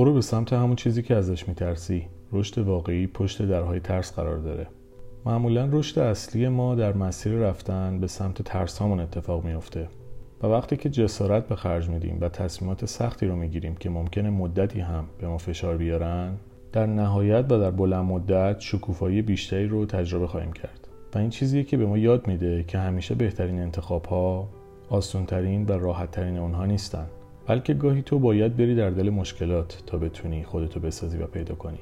برو به سمت همون چیزی که ازش میترسی. رشد واقعی پشت درهای ترس قرار داره. معمولا رشد اصلی ما در مسیر رفتن به سمت ترسامون اتفاق میفته و وقتی که جسارت به خرج میدیم و تصمیمات سختی رو می‌گیریم که ممکنه مدتی هم به ما فشار بیارن در نهایت و در بلند مدت شکوفایی بیشتری رو تجربه خواهیم کرد. و این چیزیه که به ما یاد میده که همیشه بهترین انتخاب ها آسونترین و راحتترین اونها نیستن. بلکه گاهی تو باید بری در دل مشکلات تا بتونی خودتو بسازی و پیدا کنی.